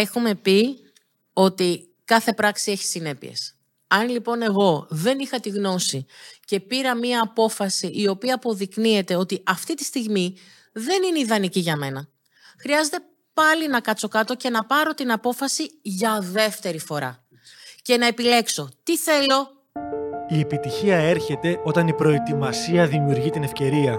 έχουμε πει ότι κάθε πράξη έχει συνέπειες. Αν λοιπόν εγώ δεν είχα τη γνώση και πήρα μία απόφαση η οποία αποδεικνύεται ότι αυτή τη στιγμή δεν είναι ιδανική για μένα, χρειάζεται πάλι να κάτσω κάτω και να πάρω την απόφαση για δεύτερη φορά. Και να επιλέξω τι θέλω. Η επιτυχία έρχεται όταν η προετοιμασία δημιουργεί την ευκαιρία.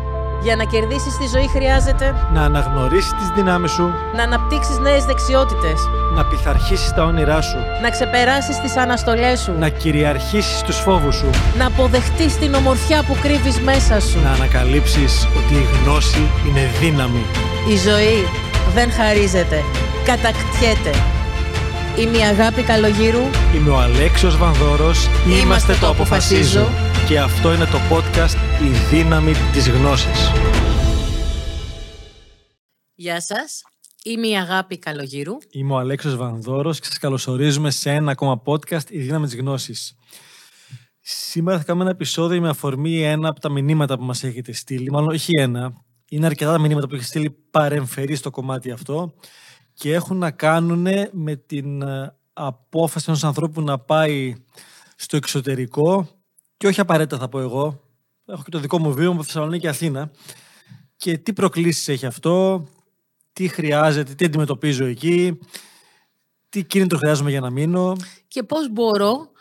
Για να κερδίσεις τη ζωή χρειάζεται Να αναγνωρίσεις τις δυνάμεις σου, να αναπτύξεις νέες δεξιότητες, να πειθαρχήσεις τα όνειρά σου, να ξεπεράσεις τις αναστολές σου, να κυριαρχήσεις τους φόβους σου, να αποδεχτείς την ομορφιά που κρύβεις μέσα σου. να ανακαλύψεις ότι η γνώση είναι δύναμη. Η ζωή δεν χαρίζεται, κατακτιέται. Είμαι η Αγάπη Καλογύρου. Είμαι ο Αλέξιος Βανδόρος, Είμαστε το Αποφασίζω. και αυτό είναι το podcast «Η δύναμη της γνώσης». Γεια σας. Είμαι η Αγάπη Καλογύρου. Είμαι ο Αλέξιος Βανδόρος και σας καλωσορίζουμε σε ένα ακόμα podcast «Η δύναμη της γνώσης». Σήμερα θα κάνουμε ένα επεισόδιο με αφορμή ένα από τα μηνύματα που μας έχετε στείλει. Μάλλον όχι ένα. Είναι αρκετά τα μηνύματα που έχετε στείλει παρεμφερεί στο κομμάτι αυτό και έχουν να κάνουν με την ε, απόφαση ενός ανθρώπου να πάει στο εξωτερικό και όχι απαραίτητα θα πω εγώ. Έχω και το δικό μου βίωμα από Θεσσαλονίκη και Αθήνα. Και τι προκλήσεις έχει αυτό, τι χρειάζεται, τι αντιμετωπίζω εκεί, τι κίνητρο χρειάζομαι για να μείνω. Και πώς μπορώ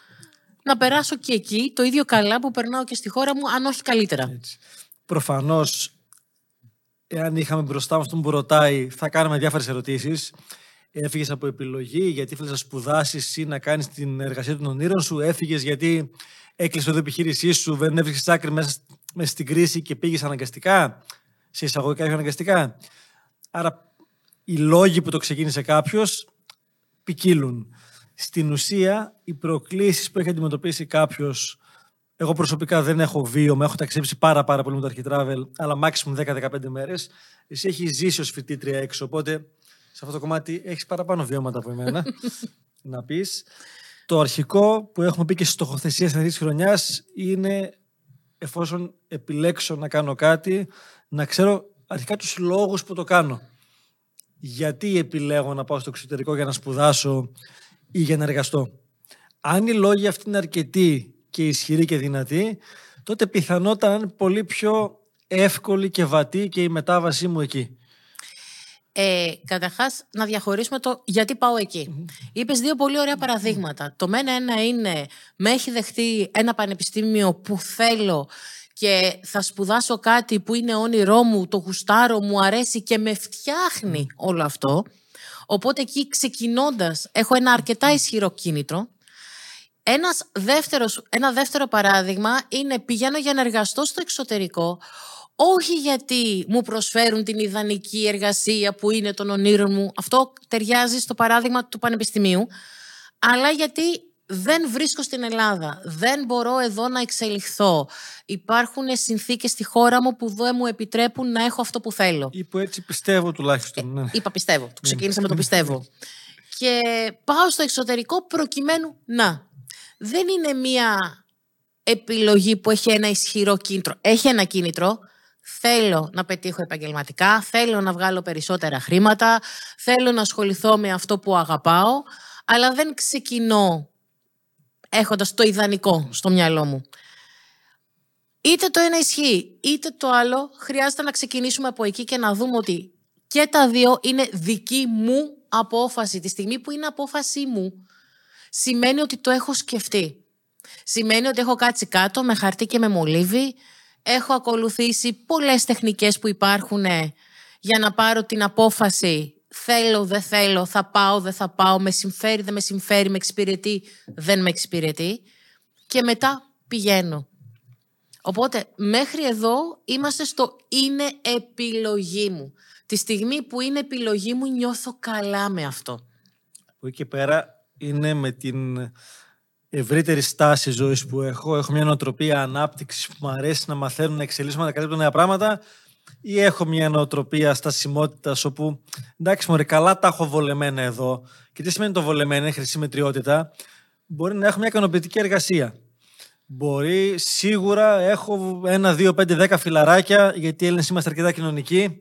να περάσω και εκεί το ίδιο καλά που περνάω και στη χώρα μου, αν όχι καλύτερα. Έτσι. Προφανώς, εάν είχαμε μπροστά μας τον που ρωτάει, θα κάναμε διάφορες ερωτήσεις. Έφυγες από επιλογή, γιατί ήθελε να σπουδάσεις ή να κάνεις την εργασία των ονείρων σου; Έφυγες γιατί έκλεισε το επιχείρησή σου, δεν έβρισκες άκρη μέσα, μέσα στην κρίση και πήγες αναγκαστικά; Σε εισαγωγικά ή αναγκαστικά. Άρα, οι λόγοι που το ξεκίνησε κάποιος ποικίλουν. Στην ουσία, οι προκλήσεις που έχει αντιμετωπίσει κάποιος εγώ προσωπικά δεν έχω βίωμα, έχω ταξιδέψει πάρα, πάρα πολύ με το Architravel, αλλά maximum 10-15 μέρες. Εσύ έχεις ζήσει ως φοιτήτρια έξω, οπότε σε αυτό το κομμάτι έχεις παραπάνω βιώματα από εμένα. να πεις. Το αρχικό που έχουμε πει και στη στοχοθεσία στην αρχής τη χρονιάς είναι εφόσον επιλέξω να κάνω κάτι, να ξέρω αρχικά τους λόγους που το κάνω. Γιατί επιλέγω να πάω στο εξωτερικό για να σπουδάσω ή για να εργαστώ. Αν οι λόγοι αυτοί είναι αρκετοί και ισχυροί και δυνατοί, τότε πιθανότατα είναι πολύ πιο εύκολη και βατή και η μετάβασή μου εκεί. Ε, Καταρχάς, να διαχωρίσουμε το γιατί πάω εκεί. Είπες δύο πολύ ωραία παραδείγματα. Το μένα ένα είναι με έχει δεχτεί ένα πανεπιστήμιο που θέλω και θα σπουδάσω κάτι που είναι όνειρό μου, το γουστάρω, μου αρέσει και με φτιάχνει όλο αυτό. Οπότε εκεί ξεκινώντας, έχω ένα αρκετά ισχυρό κίνητρο. Ένας δεύτερος, ένα δεύτερο παράδειγμα είναι πηγαίνω για να εργαστώ στο εξωτερικό όχι γιατί μου προσφέρουν την ιδανική εργασία που είναι των ονείρων μου, αυτό ταιριάζει στο παράδειγμα του πανεπιστημίου, αλλά γιατί δεν βρίσκω στην Ελλάδα, δεν μπορώ εδώ να εξελιχθώ. Υπάρχουν συνθήκες στη χώρα μου που δεν μου επιτρέπουν να έχω αυτό που θέλω. Ή που έτσι πιστεύω τουλάχιστον. ναι. Είπα πιστεύω, το ξεκίνησα με το πιστεύω. Και πάω στο εξωτερικό προκειμένου να. Δεν είναι μία επιλογή που έχει ένα ισχυρό κίνητρο. Έχει ένα κίνητρο, θέλω να πετύχω επαγγελματικά, θέλω να βγάλω περισσότερα χρήματα, θέλω να ασχοληθώ με αυτό που αγαπάω, αλλά δεν ξεκινώ έχοντας το ιδανικό στο μυαλό μου. Είτε το ένα ισχύει, είτε το άλλο χρειάζεται να ξεκινήσουμε από εκεί και να δούμε ότι και τα δύο είναι δική μου απόφαση. Τη στιγμή που είναι απόφαση μου, σημαίνει ότι το έχω σκεφτεί. Σημαίνει ότι έχω κάτσει κάτω με χαρτί και με μολύβι, έχω ακολουθήσει πολλές τεχνικές που υπάρχουν ε, για να πάρω την απόφαση θέλω, δεν θέλω, θα πάω, δεν θα πάω, με συμφέρει, δεν με συμφέρει, με εξυπηρετεί, δεν με εξυπηρετεί και μετά πηγαίνω. Οπότε μέχρι εδώ είμαστε στο είναι επιλογή μου. Τη στιγμή που είναι επιλογή μου νιώθω καλά με αυτό. Από εκεί και πέρα είναι με την ευρύτερη στάση ζωής που έχω. Έχω μια νοοτροπία ανάπτυξης που μου αρέσει να μαθαίνω, να εξελίσσομαι, να καλύπτω νέα πράγματα. ή έχω μια νοοτροπία στασιμότητας όπου εντάξει, μωρέ, καλά τα έχω βολεμένα εδώ. Και τι σημαίνει το βολεμένα, η χρυσή μετριότητα. Μπορεί να έχω μια ικανοποιητική εργασία. Μπορεί σίγουρα έχω ένα, δύο, πέντε, δέκα φιλαράκια, γιατί οι Έλληνες είμαστε αρκετά κοινωνικοί,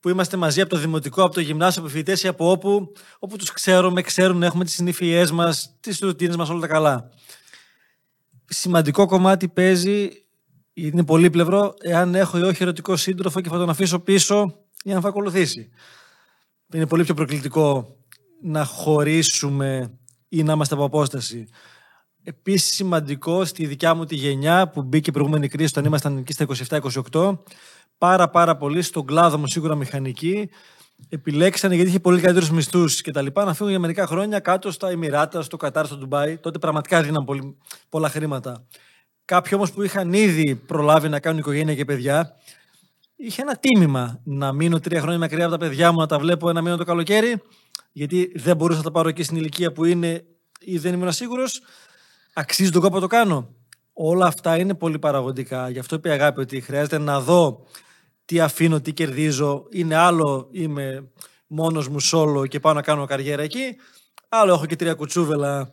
που είμαστε μαζί από το δημοτικό, από το γυμνάσιο, από φοιτητές ή από όπου, όπου τους ξέρουμε, ξέρουν, έχουμε τις συνήθειές μας, τις ρουτίνες μας, όλα τα καλά. Σημαντικό κομμάτι παίζει, είναι πολύπλευρο, εάν έχω ή όχι ερωτικό σύντροφο και θα τον αφήσω πίσω για να θα ακολουθήσει. Είναι πολύ πιο προκλητικό να χωρίσουμε ή να είμαστε από απόσταση. Επίσης σημαντικό στη δικιά μου τη γενιά που μπήκε η προηγούμενη κρίση όταν ήμασταν εκεί στα 27-28, πάρα πάρα πολύ στον κλάδο μου σίγουρα μηχανική, επιλέξανε γιατί είχε πολύ καλύτερους μισθούς κτλ. να φύγουν για μερικά χρόνια κάτω στα Εμμυράτα, στο Κατάρ, στο Ντουμπάι. Τότε πραγματικά δίναν πολύ, πολλά χρήματα. Κάποιοι όμως που είχαν ήδη προλάβει να κάνουν οικογένεια και παιδιά, είχε ένα τίμημα να μείνω τρία χρόνια μακριά από τα παιδιά μου, να τα βλέπω ένα μήνα το καλοκαίρι, γιατί δεν μπορούσα να τα πάρω εκεί στην ηλικία που είναι ή δεν ήμουν σίγουρος. Αξίζει τον κόπο να το κάνω. Όλα αυτά είναι πολύ παραγωγικά. Γι' αυτό είπε η αγάπη ότι χρειάζεται να δω τι αφήνω, τι κερδίζω. Είναι άλλο είμαι μόνος μου σόλο και πάω να κάνω καριέρα εκεί. Άλλο έχω και τρία κουτσούβελα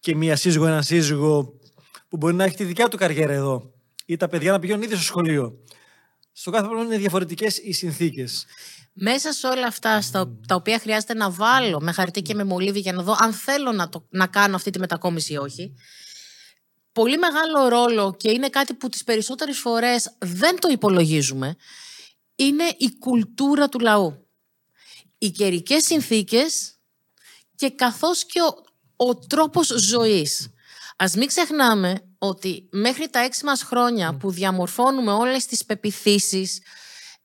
και μία σύζυγο, ένα σύζυγο που μπορεί να έχει τη δικιά του καριέρα εδώ. Ή τα παιδιά να πηγαίνουν ήδη στο σχολείο. Στο κάθε πράγμα είναι διαφορετικές οι συνθήκες. Μέσα σε όλα αυτά στα, τα οποία χρειάζεται να βάλω με χαρτί και με μολύβι για να δω αν θέλω να, το, να κάνω αυτή τη μετακόμιση ή όχι, πολύ μεγάλο ρόλο και είναι κάτι που τις περισσότερες φορές δεν το υπολογίζουμε, είναι η κουλτούρα του λαού. Οι καιρικές συνθήκες και καθώς και ο, ο τρόπος ζωής. Ας μην ξεχνάμε ότι μέχρι τα έξι μας χρόνια που διαμορφώνουμε όλες τις πεπιθήσεις,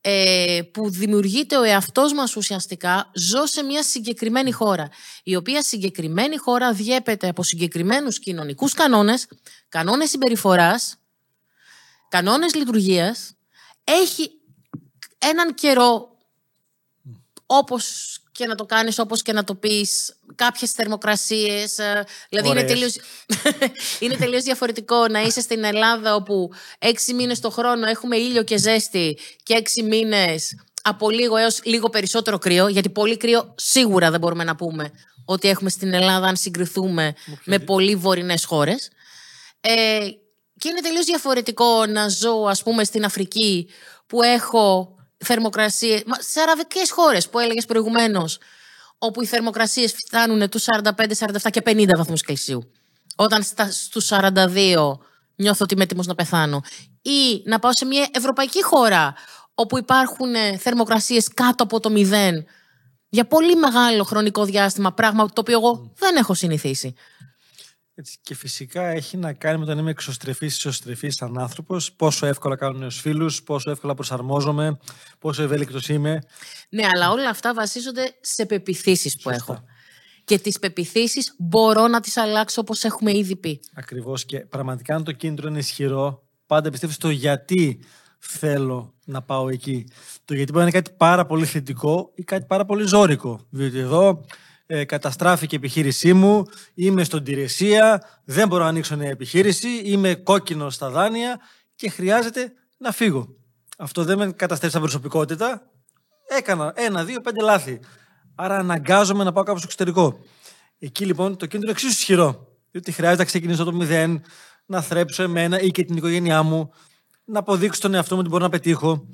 ε, που δημιουργείται ο εαυτός μας ουσιαστικά, ζω σε μια συγκεκριμένη χώρα, η οποία συγκεκριμένη χώρα διέπεται από συγκεκριμένους κοινωνικούς κανόνες, κανόνες συμπεριφοράς, κανόνες λειτουργίας, έχει έναν καιρό όπως και να το κάνεις, όπως και να το πεις, κάποιες θερμοκρασίες. Ε, δηλαδή είναι τελείως, είναι τελείως διαφορετικό να είσαι στην Ελλάδα όπου έξι μήνες το χρόνο έχουμε ήλιο και ζέστη και έξι μήνες από λίγο έως λίγο περισσότερο κρύο, γιατί πολύ κρύο σίγουρα δεν μπορούμε να πούμε ότι έχουμε στην Ελλάδα αν συγκριθούμε με πολύ βορεινές χώρες. Ε, και είναι τελείως διαφορετικό να ζω ας πούμε στην Αφρική που έχω θερμοκρασίες. Σε αραβικές χώρες που έλεγες προηγουμένως, όπου οι θερμοκρασίες φτάνουν τους 45, 47 και 50 βαθμούς Κελσίου. Όταν στους 42 νιώθω ότι είμαι έτοιμος να πεθάνω. Ή να πάω σε μια ευρωπαϊκή χώρα όπου υπάρχουν ε, θερμοκρασίες κάτω από το μηδέν για πολύ μεγάλο χρονικό διάστημα, πράγμα το οποίο εγώ δεν έχω συνηθίσει. Έτσι, και φυσικά έχει να κάνει με το να είμαι εξωστρεφής ή ισοστρεφή σαν άνθρωπος, πόσο εύκολα κάνω νέους φίλους, πόσο εύκολα προσαρμόζομαι, πόσο ευέλικτος είμαι. Ναι, αλλά όλα αυτά βασίζονται σε πεπιθήσεις που έχω. Και τις πεπιθήσεις μπορώ να τις αλλάξω όπως έχουμε ήδη πει. Ακριβώς. Και πραγματικά, αν το κίνητρο είναι ισχυρό, πάντα πιστεύεις στο γιατί θέλω να πάω εκεί. Το γιατί μπορεί να είναι κάτι πάρα πολύ θετικό ή κάτι πάρα πολύ ζώρικο. Διότι εδώ ε, καταστράφηκε η επιχείρησή μου, είμαι στον Τηρεσία, δεν μπορώ να ανοίξω νέα επιχείρηση, είμαι κόκκινο στα δάνεια και χρειάζεται να φύγω. Αυτό δεν με καταστρέφει σαν προσωπικότητα. Έκανα ένα, δύο, πέντε λάθη. Άρα αναγκάζομαι να πάω κάπου στο εξωτερικό. Εκεί λοιπόν το κίνητρο είναι εξίσου ισχυρό. Διότι χρειάζεται να ξεκινήσω το μηδέν, να θρέψω εμένα ή και την οικογένειά μου, να αποδείξω τον εαυτό μου ότι μπορώ να πετύχω.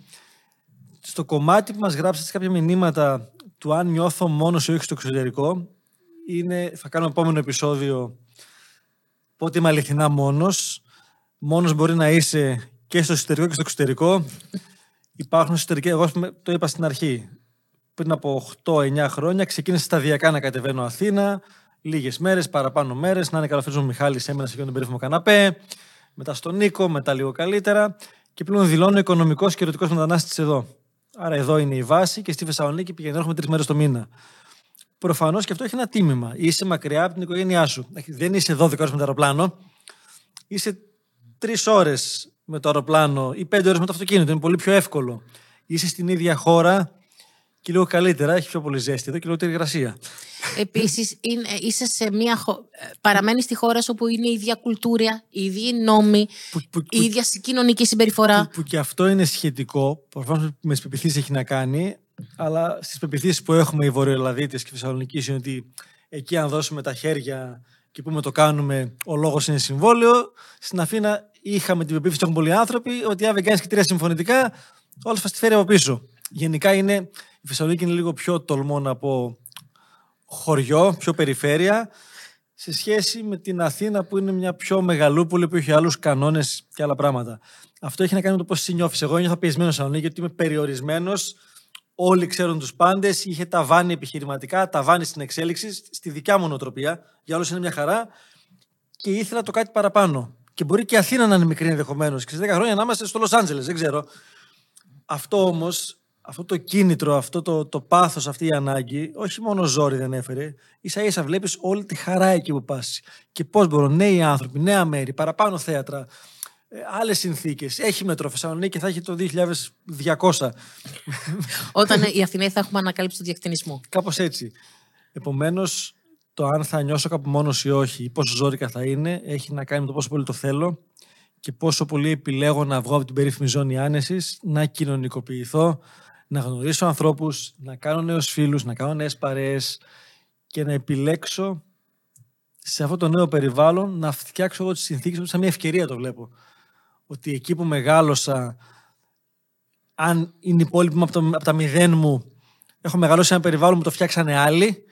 Στο κομμάτι που μας γράψατε κάποια μηνύματα του αν νιώθω μόνος ή όχι στο εξωτερικό είναι, θα κάνω επόμενο επεισόδιο πότε είμαι αληθινά μόνος. Μόνος μπορεί να είσαι και στο εσωτερικό και στο εξωτερικό. Υπάρχουν εσωτερικέ, εγώ το είπα στην αρχή, πριν από 8-9 χρόνια ξεκίνησε σταδιακά να κατεβαίνω Αθήνα, λίγες μέρες, παραπάνω μέρες, να είναι καλά ο Μιχάλης, έμενα σε εκείνον τον περίφημο καναπέ, μετά στον Νίκο, μετά λίγο καλύτερα και πλέον δηλώνω οικονομικός και ερωτικός μετανάστης εδώ. Άρα εδώ είναι η βάση και στη Θεσσαλονίκη πηγαίνω έχουμε τρεις μέρες το μήνα. Προφανώς και αυτό έχει ένα τίμημα. Είσαι μακριά από την οικογένειά σου. Δεν είσαι 12 ώρες με το αεροπλάνο. Είσαι τρεις ώρες με το αεροπλάνο ή πέντε ώρες με το αυτοκίνητο. Είναι πολύ πιο εύκολο. Είσαι στην ίδια χώρα και λίγο καλύτερα, έχει πιο πολύ ζέστη εδώ και λιγότερη υγρασία. Επίσης, είσαι σε μια. Χω... Παραμένεις στη χώρα σου όπου είναι η ίδια κουλτούρα, οι ίδιοι νόμοι, Που, που, η ίδια κοινωνική συμπεριφορά. που, που και αυτό είναι σχετικό. Προφανώς με τις πεπιθήσεις έχει να κάνει, αλλά στις πεπιθήσεις που έχουμε οι Βορειοελλαδίτες και Θεσσαλονίκη είναι ότι εκεί, αν δώσουμε τα χέρια και πούμε το κάνουμε, ο λόγος είναι συμβόλαιο. Στην Αθήνα είχαμε την πεποίθηση, έχουν πολλοί άνθρωποι, ότι αν δεν κάνεις και τρία συμφωνητικά, όλο θα τη φέρει από πίσω. Γενικά είναι, η Θεσσαλονίκη είναι λίγο πιο τολμώ να πω χωριό, πιο περιφέρεια, σε σχέση με την Αθήνα που είναι μια πιο μεγαλούπολη που έχει άλλους κανόνες και άλλα πράγματα. Αυτό έχει να κάνει με το πώς εσύ νιώθεις. Εγώ νιώθω πιεσμένο στη Θεσσαλονίκη γιατί είμαι περιορισμένος. Όλοι ξέρουν τους πάντες. Είχε ταβάνι επιχειρηματικά, ταβάνι στην εξέλιξη, στη δικιά μου νοοτροπία. Για όλους είναι μια χαρά. Και ήθελα το κάτι παραπάνω. Και μπορεί και η Αθήνα να είναι μικρή ενδεχομένως. Και σε 10 χρόνια να είμαστε στο Λος Άντζελες, δεν ξέρω. Αυτό όμως, αυτό το κίνητρο, αυτό το, το πάθος, αυτή η ανάγκη, όχι μόνο ζόρι δεν έφερε. σα ίσα βλέπεις όλη τη χαρά εκεί που πας. Και πώς μπορούν νέοι άνθρωποι, νέα μέρη, παραπάνω θέατρα, άλλες συνθήκες. Έχει μετρό Θεσσαλονίκη, θα έχει το 2200. Όταν οι Αθηναίοι θα έχουμε ανακαλύψει τον διακτηνισμό. Κάπως έτσι. Επομένως, το αν θα νιώσω κάπου μόνος ή όχι, ή πόσο ζώρικα θα είναι, έχει να κάνει με το πόσο πολύ το θέλω και πόσο πολύ επιλέγω να βγω από την περίφημη ζώνη άνεσης, να κοινωνικοποιηθώ, να γνωρίσω ανθρώπους, να κάνω νέους φίλους, να κάνω νέες παρέες και να επιλέξω σε αυτό το νέο περιβάλλον να φτιάξω εγώ τις συνθήκες σαν μια ευκαιρία το βλέπω. Ότι εκεί που μεγάλωσα, αν είναι υπόλοιπο από, από τα μηδέν μου, έχω μεγαλώσει ένα περιβάλλον που το φτιάξανε άλλοι,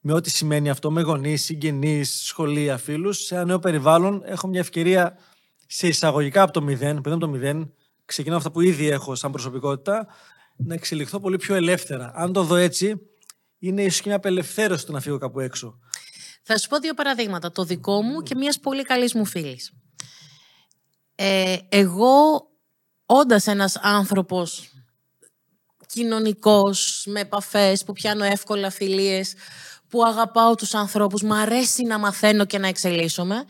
με ό,τι σημαίνει αυτό, με γονείς, συγγενείς, σχολεία, φίλους, σε ένα νέο περιβάλλον έχω μια ευκαιρία σε εισαγωγικά από το μηδέν, παιδί από το μηδέν, ξεκινάω αυτά που ήδη έχω σαν προσωπικότητα, να εξελιχθώ πολύ πιο ελεύθερα. Αν το δω έτσι, είναι ίσως και μια απελευθέρωση το να φύγω κάπου έξω. Θα σου πω δύο παραδείγματα. Το δικό μου και μιας πολύ καλής μου φίλης. Ε, εγώ, όντας ένας άνθρωπος κοινωνικός, με επαφές, που πιάνω εύκολα φιλίες, που αγαπάω τους ανθρώπους, μου αρέσει να μαθαίνω και να εξελίσσομαι,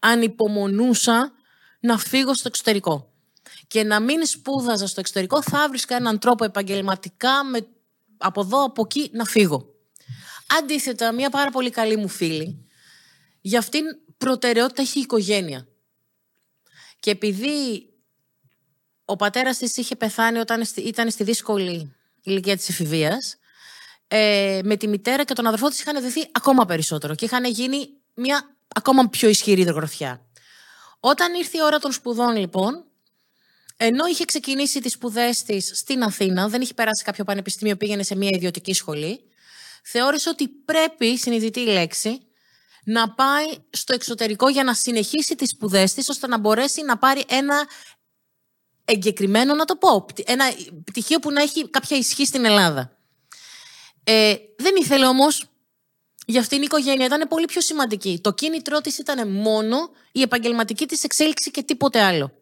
ανυπομονούσα να φύγω στο εξωτερικό. Και να μην σπούδαζα στο εξωτερικό, θα βρίσκα έναν τρόπο επαγγελματικά με, από εδώ, από εκεί, να φύγω. Αντίθετα, μια πάρα πολύ καλή μου φίλη, για αυτήν προτεραιότητα έχει η οικογένεια. Και επειδή ο πατέρας της είχε πεθάνει όταν ήταν στη δύσκολη ηλικία της εφηβείας, ε, με τη μητέρα και τον αδερφό της είχαν δεθεί ακόμα περισσότερο και είχαν γίνει μια ακόμα πιο ισχυρή γροθιά. Όταν ήρθε η ώρα των σπουδών λοιπόν, ενώ είχε ξεκινήσει τις σπουδές της στην Αθήνα, δεν είχε περάσει κάποιο πανεπιστήμιο, πήγαινε σε μια ιδιωτική σχολή, θεώρησε ότι πρέπει, συνειδητή λέξη, να πάει στο εξωτερικό για να συνεχίσει τις σπουδές της, ώστε να μπορέσει να πάρει ένα εγκεκριμένο, να το πω, ένα πτυχίο που να έχει κάποια ισχύ στην Ελλάδα. Ε, δεν ήθελε όμως, για αυτήν η οικογένεια ήταν πολύ πιο σημαντική. Το κίνητρό της ήταν μόνο η επαγγελματική της εξέλιξη και τίποτε άλλο.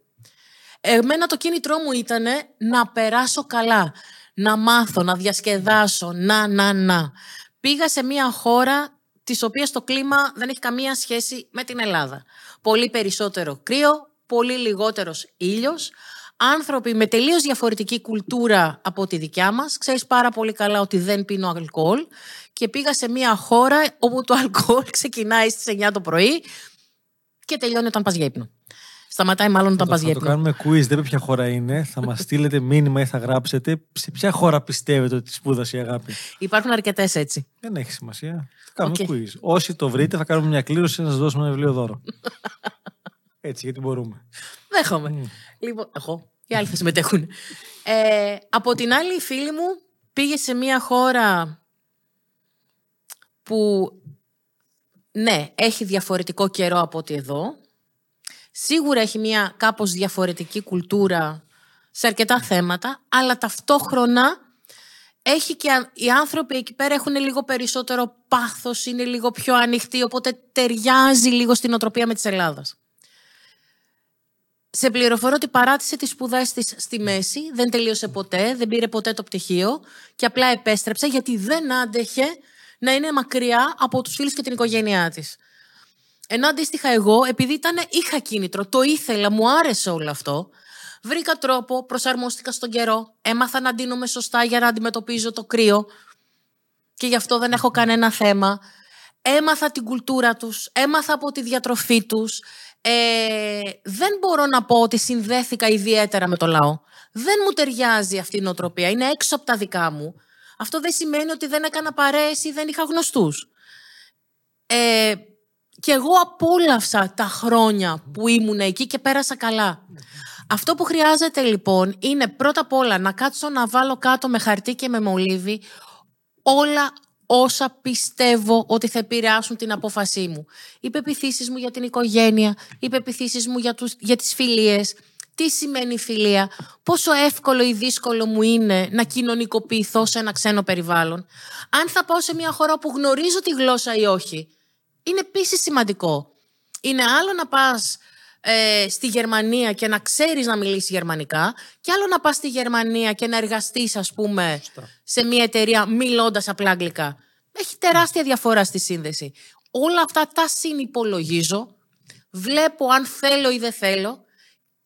Εμένα το κίνητρό μου ήταν να περάσω καλά, να μάθω, να διασκεδάσω, να, να, να. Πήγα σε μια χώρα της οποίας το κλίμα δεν έχει καμία σχέση με την Ελλάδα. Πολύ περισσότερο κρύο, πολύ λιγότερος ήλιος, άνθρωποι με τελείως διαφορετική κουλτούρα από τη δικιά μας. Ξέρεις πάρα πολύ καλά ότι δεν πίνω αλκοόλ και πήγα σε μια χώρα όπου το αλκοόλ ξεκινάει στις 9 το πρωί και τελειώνει όταν πας για ύπνο. Σταματάει μάλλον όταν πας για Θα το κάνουμε quiz, δεν ποια χώρα είναι. Θα μας στείλετε μήνυμα ή θα γράψετε σε ποια χώρα πιστεύετε ότι σπούδασε η αγάπη. Υπάρχουν αρκετές έτσι. Δεν έχει σημασία. Θα κάνουμε okay. quiz. Όσοι το βρείτε, θα κάνουμε μια κλήρωση να σας δώσουμε ένα βιβλίο δώρο. έτσι, γιατί μπορούμε. Δέχομαι. Mm. Λοιπόν, εγώ. Οι άλλοι θα συμμετέχουν. Ε, από την άλλη, η φίλη μου πήγε σε μια χώρα που ναι, έχει διαφορετικό καιρό από ότι εδώ. Σίγουρα έχει μια κάπως διαφορετική κουλτούρα σε αρκετά θέματα, αλλά ταυτόχρονα έχει και οι άνθρωποι εκεί πέρα έχουν λίγο περισσότερο πάθος, είναι λίγο πιο ανοιχτοί, οπότε ταιριάζει λίγο στην οτροπία με της Ελλάδας. Σε πληροφορώ ότι παράτησε τις σπουδές της στη μέση, δεν τελείωσε ποτέ, δεν πήρε ποτέ το πτυχίο και απλά επέστρεψε γιατί δεν άντεχε να είναι μακριά από τους φίλους και την οικογένειά της. Ενώ αντίστοιχα εγώ, επειδή ήταν, είχα κίνητρο, το ήθελα, μου άρεσε όλο αυτό, Βρήκα τρόπο, προσαρμόστηκα στον καιρό, έμαθα να ντύνομαι σωστά για να αντιμετωπίζω το κρύο και γι' αυτό δεν έχω κανένα θέμα. Έμαθα την κουλτούρα τους, έμαθα από τη διατροφή τους. Ε, δεν μπορώ να πω ότι συνδέθηκα ιδιαίτερα με το λαό. Δεν μου ταιριάζει αυτή η νοοτροπία, είναι έξω από τα δικά μου. Αυτό δεν σημαίνει ότι δεν έκανα παρέες ή δεν είχα γνωστούς. Ε, και εγώ απόλαυσα τα χρόνια που ήμουν εκεί και πέρασα καλά. Αυτό που χρειάζεται λοιπόν είναι πρώτα απ' όλα να κάτσω να βάλω κάτω με χαρτί και με μολύβι όλα όσα πιστεύω ότι θα επηρεάσουν την απόφασή μου. Οι πεπιθήσεις μου για την οικογένεια, οι πεπιθήσεις μου για, τους, για τις φιλίες, τι σημαίνει φιλία, πόσο εύκολο ή δύσκολο μου είναι να κοινωνικοποιηθώ σε ένα ξένο περιβάλλον. Αν θα πάω σε μια χώρα που γνωρίζω τη γλώσσα ή όχι, είναι επίσης σημαντικό. Είναι άλλο να πας ε, στη Γερμανία και να ξέρεις να μιλήσεις γερμανικά και άλλο να πας στη Γερμανία και να εργαστείς ας πούμε σε μια εταιρεία μιλώντας απλά αγγλικά. Έχει τεράστια διαφορά στη σύνδεση. Όλα αυτά τα συνυπολογίζω, βλέπω αν θέλω ή δεν θέλω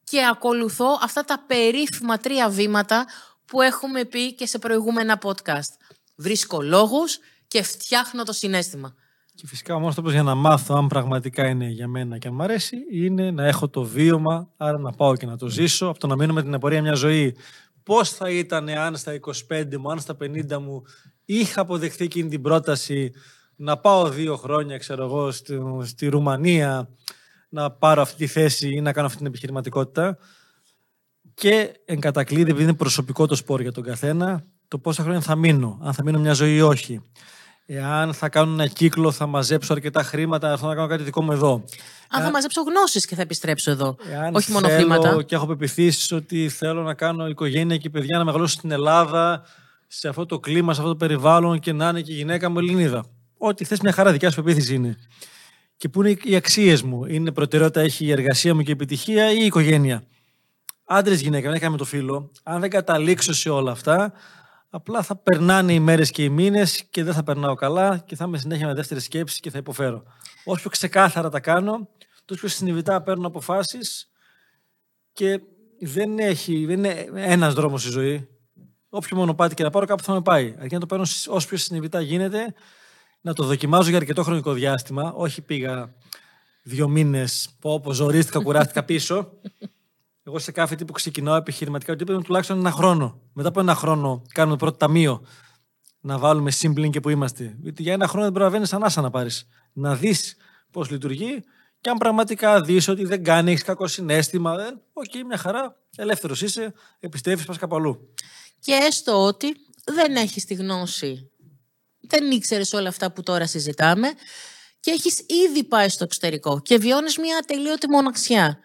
και ακολουθώ αυτά τα περίφημα τρία βήματα που έχουμε πει και σε προηγούμενα podcast. Βρίσκω λόγους και φτιάχνω το συνέστημα. Και φυσικά ο μόνος τρόπος για να μάθω αν πραγματικά είναι για μένα και αν μου αρέσει είναι να έχω το βίωμα, άρα να πάω και να το ζήσω, από το να μείνω με την απορία μια ζωή. Πώς θα ήταν αν στα 25 μου, αν στα 50 μου είχα αποδεχθεί εκείνη την πρόταση να πάω δύο χρόνια, ξέρω εγώ, στη, στη Ρουμανία, να πάρω αυτή τη θέση ή να κάνω αυτή την επιχειρηματικότητα. Και εν κατακλείδη, επειδή είναι προσωπικό το σπόρο για τον καθένα, το πόσα χρόνια θα μείνω, αν θα μείνω μια ζωή ή όχι. Εάν θα κάνω ένα κύκλο, θα μαζέψω αρκετά χρήματα, θα να κάνω κάτι δικό μου εδώ. Αν θα μαζέψω γνώσεις και θα επιστρέψω εδώ. Εάν όχι μόνο θέλω χρήματα. Και έχω πεπιθήσει ότι θέλω να κάνω οικογένεια και παιδιά να μεγαλώσω στην Ελλάδα, σε αυτό το κλίμα, σε αυτό το περιβάλλον και να είναι και η γυναίκα μου Ελληνίδα. Ό,τι θες, μια χαρά δικιά σου πεποίθηση είναι. Και πού είναι οι αξίες μου; Είναι προτεραιότητα, έχει η εργασία μου και η επιτυχία ή η οικογένεια; Άντρες, γυναίκα, δεν είχαμε το φίλο. Αν δεν καταλήξω σε όλα αυτά, απλά θα περνάνε οι μέρες και οι μήνες και δεν θα περνάω καλά και θα είμαι συνέχεια με δεύτερη σκέψη και θα υποφέρω. Όσο πιο ξεκάθαρα τα κάνω, τόσο πιο συνειδητά παίρνω αποφάσεις και δεν, έχει, δεν είναι ένας δρόμος στη ζωή. Όποιο μονοπάτι και να πάρω, κάπου θα με πάει. Αρκεί να το παίρνω όσο πιο συνειδητά γίνεται, να το δοκιμάζω για αρκετό χρονικό διάστημα. Όχι πήγα δύο μήνες που όπω ζορίστηκα, κουράστηκα πίσω. Εγώ σε κάθε τι που ξεκινάω επιχειρηματικά, ότι είπαμε τουλάχιστον ένα χρόνο. Μετά από ένα χρόνο κάνουμε πρώτο ταμείο να βάλουμε συν πλην και πού είμαστε. Γιατί για ένα χρόνο δεν προλαβαίνει ανάσα να πάρεις. Να δεις πώς λειτουργεί και αν πραγματικά δεις ότι δεν κάνει, έχεις κακό συναίσθημα, δεν. Οκ, μια χαρά, ελεύθερος είσαι, επιστρέφεις, πας κάπου αλλού. Και έστω ότι δεν έχεις τη γνώση, δεν ήξερες όλα αυτά που τώρα συζητάμε και έχεις ήδη πάει στο εξωτερικό και βιώνεις μια ατελείωτη μοναξιά.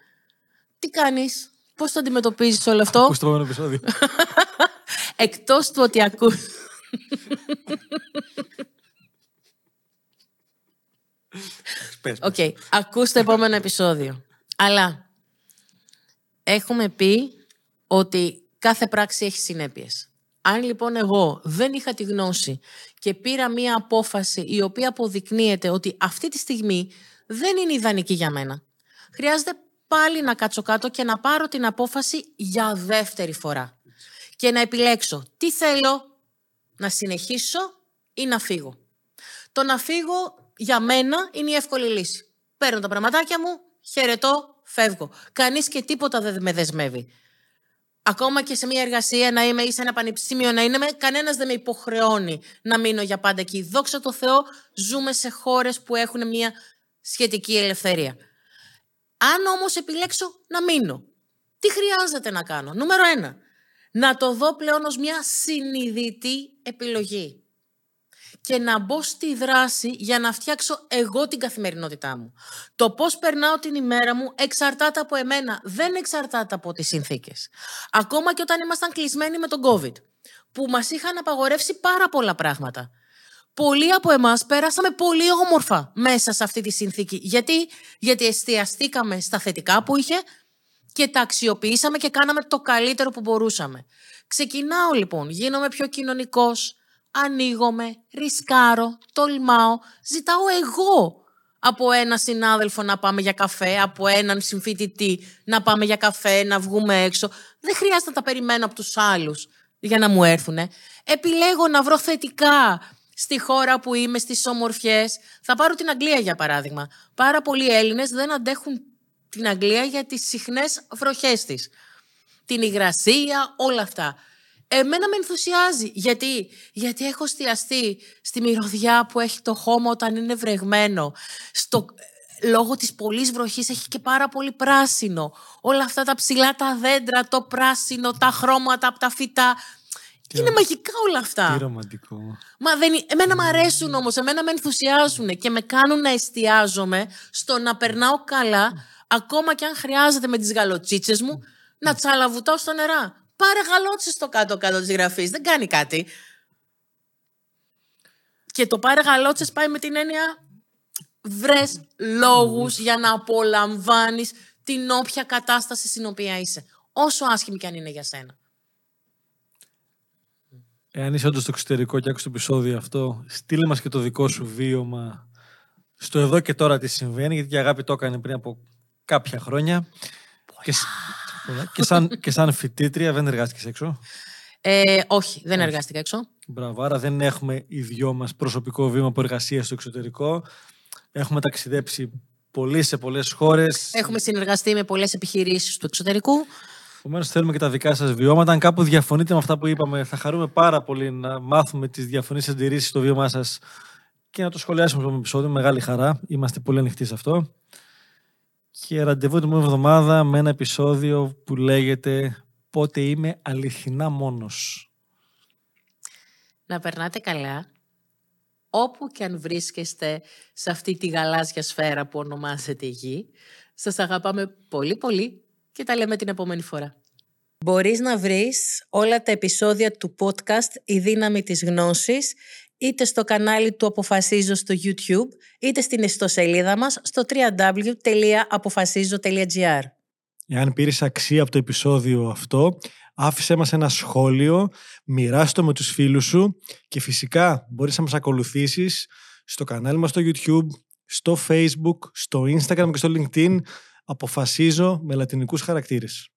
Τι κάνεις, πώς το αντιμετωπίζεις όλο αυτό; Ακούς το επόμενο επεισόδιο. Εκτός του ότι ακούς... Πες, Οκ, ακούς το επόμενο επεισόδιο. Αλλά έχουμε πει ότι κάθε πράξη έχει συνέπειες. Αν λοιπόν εγώ δεν είχα τη γνώση και πήρα μία απόφαση η οποία αποδεικνύεται ότι αυτή τη στιγμή δεν είναι ιδανική για μένα, χρειάζεται πάλι να κάτσω κάτω και να πάρω την απόφαση για δεύτερη φορά. Και να επιλέξω τι θέλω να συνεχίσω ή να φύγω. Το να φύγω για μένα είναι η εύκολη λύση. Παίρνω τα πραγματάκια μου, χαιρετώ, φεύγω. Κανείς και τίποτα δεν με δεσμεύει. Ακόμα και σε μια εργασία να είμαι ή σε ένα πανεπιστήμιο να είναι, κανένας δεν με υποχρεώνει να μείνω για πάντα εκεί. Δόξα τω Θεώ, ζούμε σε χώρες που έχουν μια σχετική ελευθερία. Αν όμως επιλέξω να μείνω, τι χρειάζεται να κάνω; Νούμερο ένα, να το δω πλέον ως μια συνειδητή επιλογή και να μπω στη δράση για να φτιάξω εγώ την καθημερινότητά μου. Το πώς περνάω την ημέρα μου εξαρτάται από εμένα, δεν εξαρτάται από τις συνθήκες. Ακόμα και όταν ήμασταν κλεισμένοι με τον COVID, που μας είχαν απαγορεύσει πάρα πολλά πράγματα. Πολλοί από εμάς πέρασαμε πολύ όμορφα μέσα σε αυτή τη συνθήκη. Γιατί, Γιατί εστιαστήκαμε στα θετικά που είχε και τα αξιοποιήσαμε και κάναμε το καλύτερο που μπορούσαμε. Ξεκινάω λοιπόν, γίνομαι πιο κοινωνικός, ανοίγομαι, ρισκάρω, τολμάω, ζητάω εγώ από ένα συνάδελφο να πάμε για καφέ, από έναν συμφοιτητή να πάμε για καφέ, να βγούμε έξω. Δεν χρειάζεται να τα περιμένω από τους άλλους για να μου έρθουν. Επιλέγω να βρω θετικά στη χώρα που είμαι, στις ομορφιές. Θα πάρω την Αγγλία για παράδειγμα. Πάρα πολλοί Έλληνες δεν αντέχουν την Αγγλία για τις συχνές βροχές της. Την υγρασία, όλα αυτά. Εμένα με ενθουσιάζει. Γιατί, γιατί έχω στιαστεί στη μυρωδιά που έχει το χώμα όταν είναι βρεγμένο. Στο, λόγω της πολλής βροχής έχει και πάρα πολύ πράσινο. Όλα αυτά τα ψηλά τα δέντρα, το πράσινο, τα χρώματα από τα φυτά. Τι είναι μαγικά όλα αυτά. Τι ρομαντικό. Μα δεν, εμένα μου αρέσουν όμως, εμένα με ενθουσιάζουν και με κάνουν να εστιάζομαι στο να περνάω καλά, ακόμα και αν χρειάζεται με τις γαλοτσίτσες μου, να τσαλαβουτάω στα νερά. Πάρε γαλότσες στο κάτω-κάτω της γραφής. Δεν κάνει κάτι. Και το πάρε γαλότσες πάει με την έννοια βρες λόγους για να απολαμβάνεις την όποια κατάσταση στην οποία είσαι. Όσο άσχημη και αν είναι για σένα. Εάν είσαι όντως στο εξωτερικό και άκουσες το επεισόδιο αυτό, στείλε μας και το δικό σου βίωμα στο εδώ και τώρα τι συμβαίνει, γιατί η αγάπη το έκανε πριν από κάποια χρόνια. Και, και, σαν, και σαν φοιτήτρια δεν εργάστηκες έξω; Ε, όχι, δεν εργάστηκα έξω. Μπράβο, άρα δεν έχουμε οι δυο μας προσωπικό βήμα από εργασία στο εξωτερικό. Έχουμε ταξιδέψει πολύ σε πολλές χώρες. Έχουμε συνεργαστεί με πολλές επιχειρήσεις του εξωτερικού. Επομένως, θέλουμε και τα δικά σας βιώματα. Αν κάπου διαφωνείτε με αυτά που είπαμε, θα χαρούμε πάρα πολύ να μάθουμε τις διαφωνίε αντιρρήσει στο βίωμά σας και να το σχολιάσουμε στο επεισόδιο. Μεγάλη χαρά. Είμαστε πολύ ανοιχτοί σε αυτό. Και ραντεβού την εβδομάδα με ένα επεισόδιο που λέγεται «Πότε είμαι αληθινά μόνος». Να περνάτε καλά, όπου και αν βρίσκεστε σε αυτή τη γαλάζια σφαίρα που ονομάζεται Γη. Σας αγαπάμε πολύ πολύ και τα λέμε την επόμενη φορά. Μπορείς να βρεις όλα τα επεισόδια του podcast «Η δύναμη της γνώσης» είτε στο κανάλι του Αποφασίζω στο YouTube, είτε στην ιστοσελίδα μας στο www.apofasizo.gr. Εάν πήρες αξία από το επεισόδιο αυτό, άφησέ μας ένα σχόλιο, μοιράστο με τους φίλους σου και φυσικά μπορείς να μας ακολουθήσεις στο κανάλι μας στο YouTube, στο Facebook, στο Instagram και στο LinkedIn. Αποφασίζω με λατινικούς χαρακτήρες.